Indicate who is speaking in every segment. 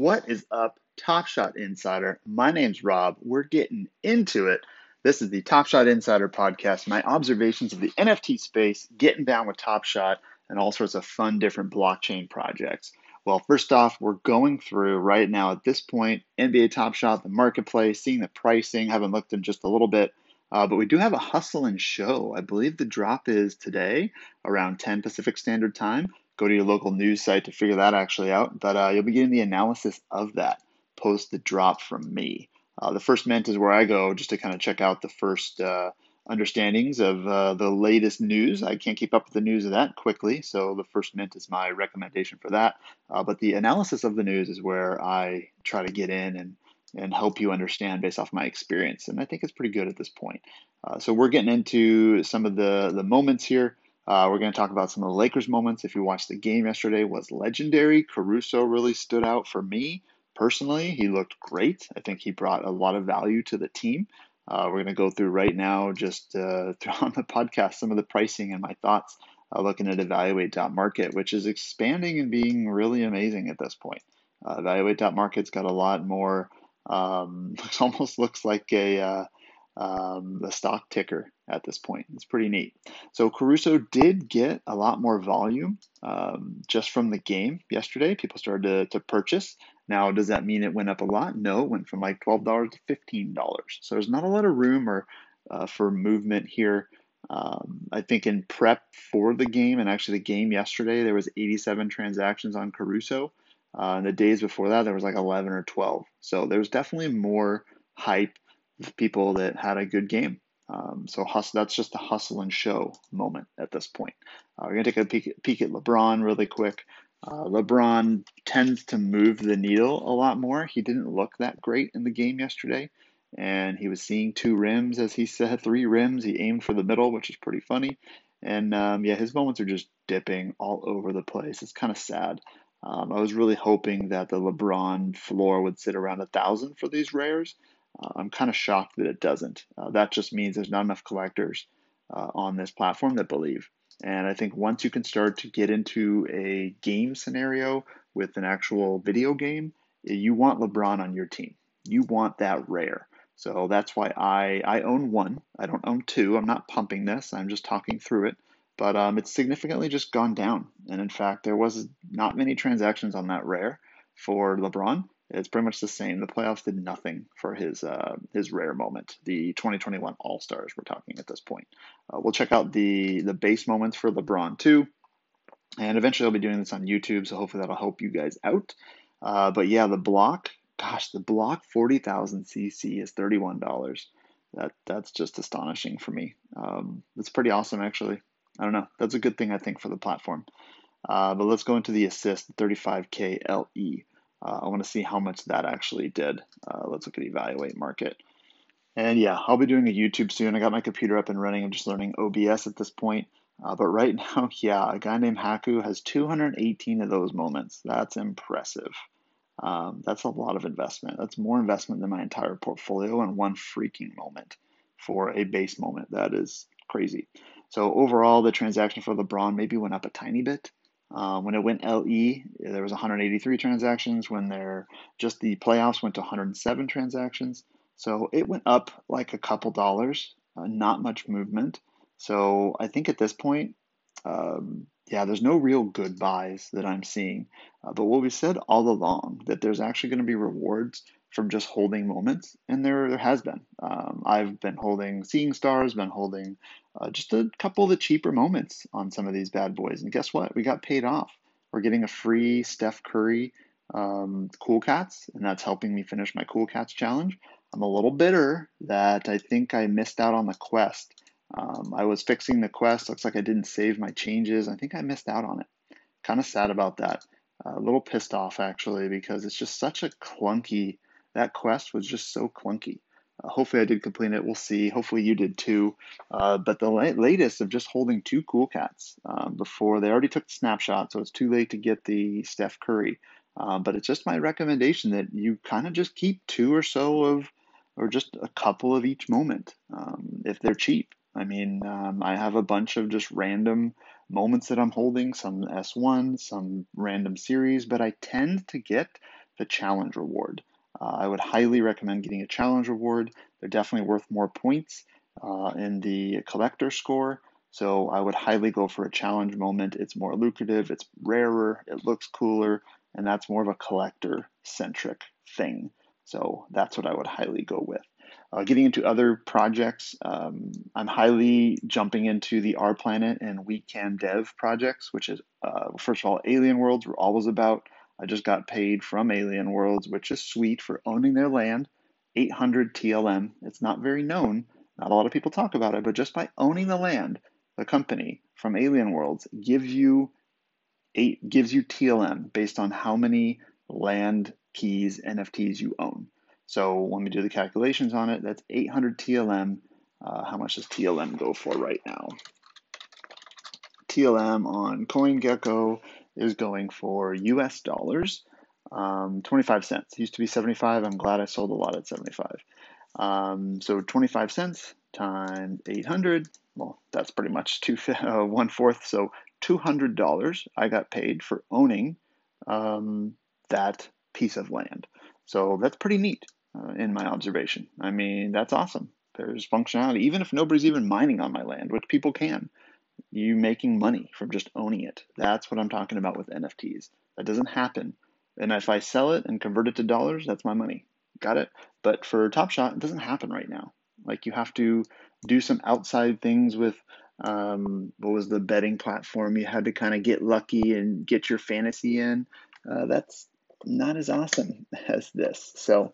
Speaker 1: What is up, Top Shot Insider? My name's Rob. We're getting into it. This is the Top Shot Insider podcast, my observations of the NFT space, getting down with Top Shot, and all sorts of fun different blockchain projects. Well, first off, we're going through right now at this point NBA Top Shot, the marketplace, seeing the pricing, haven't looked in just a little bit. Uh, but we do have a hustle and show. I believe the drop is today around 10 Pacific Standard Time go to your local news site to figure that actually out. But uh, you'll be getting the analysis of that post the drop from me. Uh, the first mint is where I go just to kind of check out the first uh, understandings of uh, the latest news. I can't keep up with the news of that quickly, so the first mint is my recommendation for that. Uh, but the analysis of the news is where I try to get in and and help you understand based off my experience, and I think it's pretty good at this point. Uh, so we're getting into some of the the moments here. Uh, we're going to talk about some of the Lakers moments. If you watched the game yesterday, was legendary. Caruso really stood out for me personally. He looked great. I think he brought a lot of value to the team. Uh, we're going to go through right now, just uh, on the podcast, some of the pricing and my thoughts, uh, looking at evaluate.market, which is expanding and being really amazing at this point. Uh, evaluate.market's got a lot more, um, almost looks like a, uh, um, the stock ticker at this point. It's pretty neat. So Caruso did get a lot more volume um, just from the game yesterday. People started to, to purchase. Now, does that mean it went up a lot? No, it went from like $12 to $15. So there's not a lot of room or uh, for movement here. Um, I think in prep for the game and actually the game yesterday, there was 87 transactions on Caruso. Uh, and the days before that, there was like 11 or 12. So there was definitely more hype of people that had a good game. Um, so hustle, that's just a hustle and show moment at this point. Uh, we're going to take a peek, peek, at LeBron really quick. Uh, LeBron tends to move the needle a lot more. He didn't look that great in the game yesterday, and he was seeing two rims, as he said, three rims. He aimed for the middle, which is pretty funny. And um, yeah, his moments are just dipping all over the place. It's kind of sad. Um, I was really hoping that the LeBron floor would sit around a thousand for these rares. Uh, I'm kind of shocked that it doesn't. Uh, that just means there's not enough collectors uh, on this platform that believe. And I think once you can start to get into a game scenario with an actual video game, you want LeBron on your team. You want that rare. So that's why I, I own one. I don't own two. I'm not pumping this. I'm just talking through it. But um, it's significantly just gone down. And in fact, there was not many transactions on that rare for LeBron. It's pretty much the same. The playoffs did nothing for his uh, his rare moment. The 2021 All Stars we're talking at this point. Uh, we'll check out the the base moments for LeBron too, and eventually I'll be doing this on YouTube. So hopefully that'll help you guys out. Uh, but yeah, the block. Gosh, the block 40,000 CC is $31. That that's just astonishing for me. Um, that's pretty awesome, actually. I don't know. That's a good thing I think for the platform. Uh, but let's go into the assist 35k LE. Uh, I want to see how much that actually did. Uh, let's look at evaluate market. And yeah, I'll be doing a YouTube soon. I got my computer up and running. I'm just learning OBS at this point. Uh, but right now, yeah, a guy named Haku has 218 of those moments. That's impressive. Um, that's a lot of investment. That's more investment than my entire portfolio in one freaking moment for a base moment. That is crazy. So overall, the transaction for LeBron maybe went up a tiny bit. Uh, when it went LE, there was 183 transactions. When there just the playoffs went to 107 transactions. So it went up like a couple dollars, uh, not much movement. So I think at this point, um, yeah, there's no real good buys that I'm seeing. Uh, but what we said all along that there's actually going to be rewards from just holding moments, and there there has been. Um, I've been holding Seeing Stars, been holding uh, just a couple of the cheaper moments on some of these bad boys, and guess what? We got paid off. We're getting a free Steph Curry um, Cool Cats, and that's helping me finish my Cool Cats challenge. I'm a little bitter that I think I missed out on the quest. Um, I was fixing the quest. Looks like I didn't save my changes. I think I missed out on it. Kind of sad about that. Uh, a little pissed off actually because it's just such a clunky that quest was just so clunky. Uh, hopefully, I did complete it. We'll see. Hopefully, you did too. Uh, but the la- latest of just holding two cool cats um, before they already took the snapshot, so it's too late to get the Steph Curry. Uh, but it's just my recommendation that you kind of just keep two or so of, or just a couple of each moment um, if they're cheap. I mean, um, I have a bunch of just random moments that I'm holding, some S1, some random series, but I tend to get the challenge reward. Uh, I would highly recommend getting a challenge reward. They're definitely worth more points uh, in the collector score. So I would highly go for a challenge moment. It's more lucrative, it's rarer, it looks cooler, and that's more of a collector centric thing. So that's what I would highly go with. Uh, getting into other projects, um, I'm highly jumping into the R Planet and We Can Dev projects, which is, uh, first of all, Alien Worlds we're always about. I just got paid from Alien Worlds, which is sweet for owning their land. 800 TLM. It's not very known. Not a lot of people talk about it, but just by owning the land, the company from Alien Worlds gives you eight gives you TLM based on how many land keys NFTs you own. So when we do the calculations on it, that's 800 TLM. Uh, how much does TLM go for right now? TLM on CoinGecko is going for US dollars, um, 25 cents. It used to be 75. I'm glad I sold a lot at 75. Um, so 25 cents times 800. Well, that's pretty much two uh, one fourth. So $200 I got paid for owning um, that piece of land. So that's pretty neat uh, in my observation. I mean, that's awesome. There's functionality, even if nobody's even mining on my land, which people can. You making money from just owning it. That's what I'm talking about with NFTs. That doesn't happen. And if I sell it and convert it to dollars, that's my money. Got it? But for Top Shot, it doesn't happen right now. Like you have to do some outside things with um, what was the betting platform? You had to kind of get lucky and get your fantasy in. Uh, that's not as awesome as this. So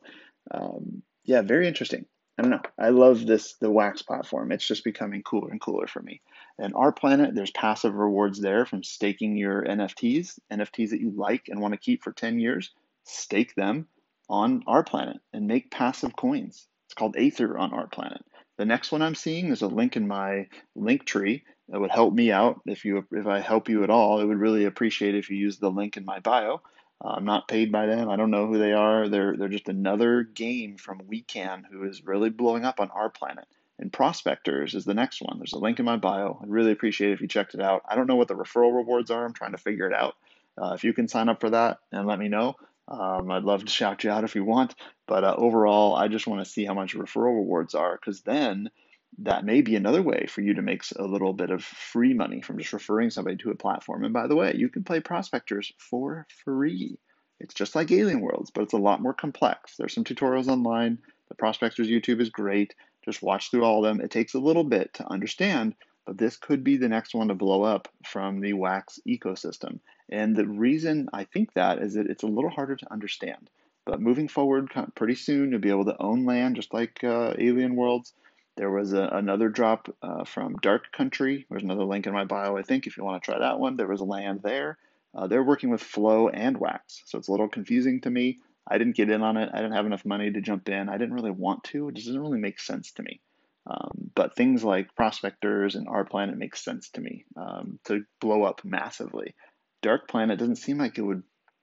Speaker 1: um, yeah, very interesting. I don't know. I love this the Wax platform. It's just becoming cooler and cooler for me. And R Planet, there's passive rewards there from staking your NFTs, NFTs that you like and want to keep for 10 years. Stake them on R Planet and make passive coins. It's called Aether on R Planet. The next one I'm seeing is a link in my link tree that would help me out. If you if I help you at all, I would really appreciate if you use the link in my bio. Uh, I'm not paid by them. I don't know who they are. They're they're just another game from WeCan who is really blowing up on our planet. And Prospectors is the next one. There's a link in my bio. I'd really appreciate if you checked it out. I don't know what the referral rewards are. I'm trying to figure it out. Uh, if you can sign up for that and let me know, um, I'd love to shout you out if you want. But uh, overall, I just want to see how much referral rewards are because then that may be another way for you to make a little bit of free money from just referring somebody to a platform. And by the way, you can play Prospectors for free. It's just like Alien Worlds, but it's a lot more complex. There's some tutorials online. The Prospectors YouTube is great. Just watch through all of them. It takes a little bit to understand, but this could be the next one to blow up from the Wax ecosystem. And the reason I think that is that it's a little harder to understand. But moving forward, pretty soon, you'll be able to own land just like uh, Alien Worlds there was a, another drop uh, from Dark Country. There's another link in my bio, I think, if you want to try that one. There was land there. Uh, they're working with Flow and Wax, so it's a little confusing to me. I didn't get in on it. I didn't have enough money to jump in. I didn't really want to. It just doesn't really make sense to me. Um, but things like Prospectors and R Planet makes sense to me um, to blow up massively. Dark Planet doesn't seem like it would.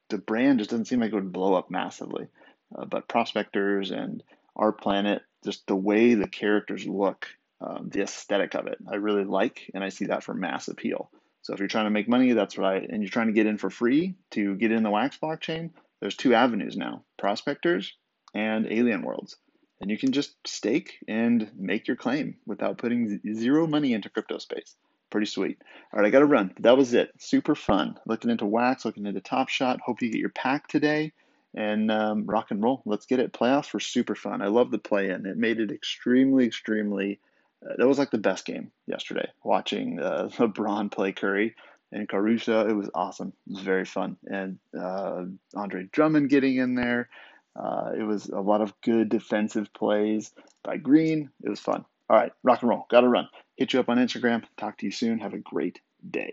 Speaker 1: The brand just doesn't seem like it would blow up massively. Uh, but Prospectors and R Planet just the way the characters look, um, the aesthetic of it, I really like, and I see that for mass appeal. So if you're trying to make money, that's right, and you're trying to get in for free to get in the Wax blockchain, there's two avenues now prospectors and alien worlds. And you can just stake and make your claim without putting zero money into crypto space. Pretty sweet. All right, I got to run. That was it. Super fun. Looking into Wax, looking into Top Shot. Hope you get your pack today and um, rock and roll. Let's get it. Playoffs were super fun. I love the play in. It made it extremely, extremely. Uh, that was like the best game yesterday. Watching uh, LeBron play Curry and Caruso, it was awesome. It was very fun. And uh, Andre Drummond getting in there. Uh, it was a lot of good defensive plays by Green. It was fun. All right, rock and roll. Got to run. Hit you up on Instagram. Talk to you soon. Have a great day.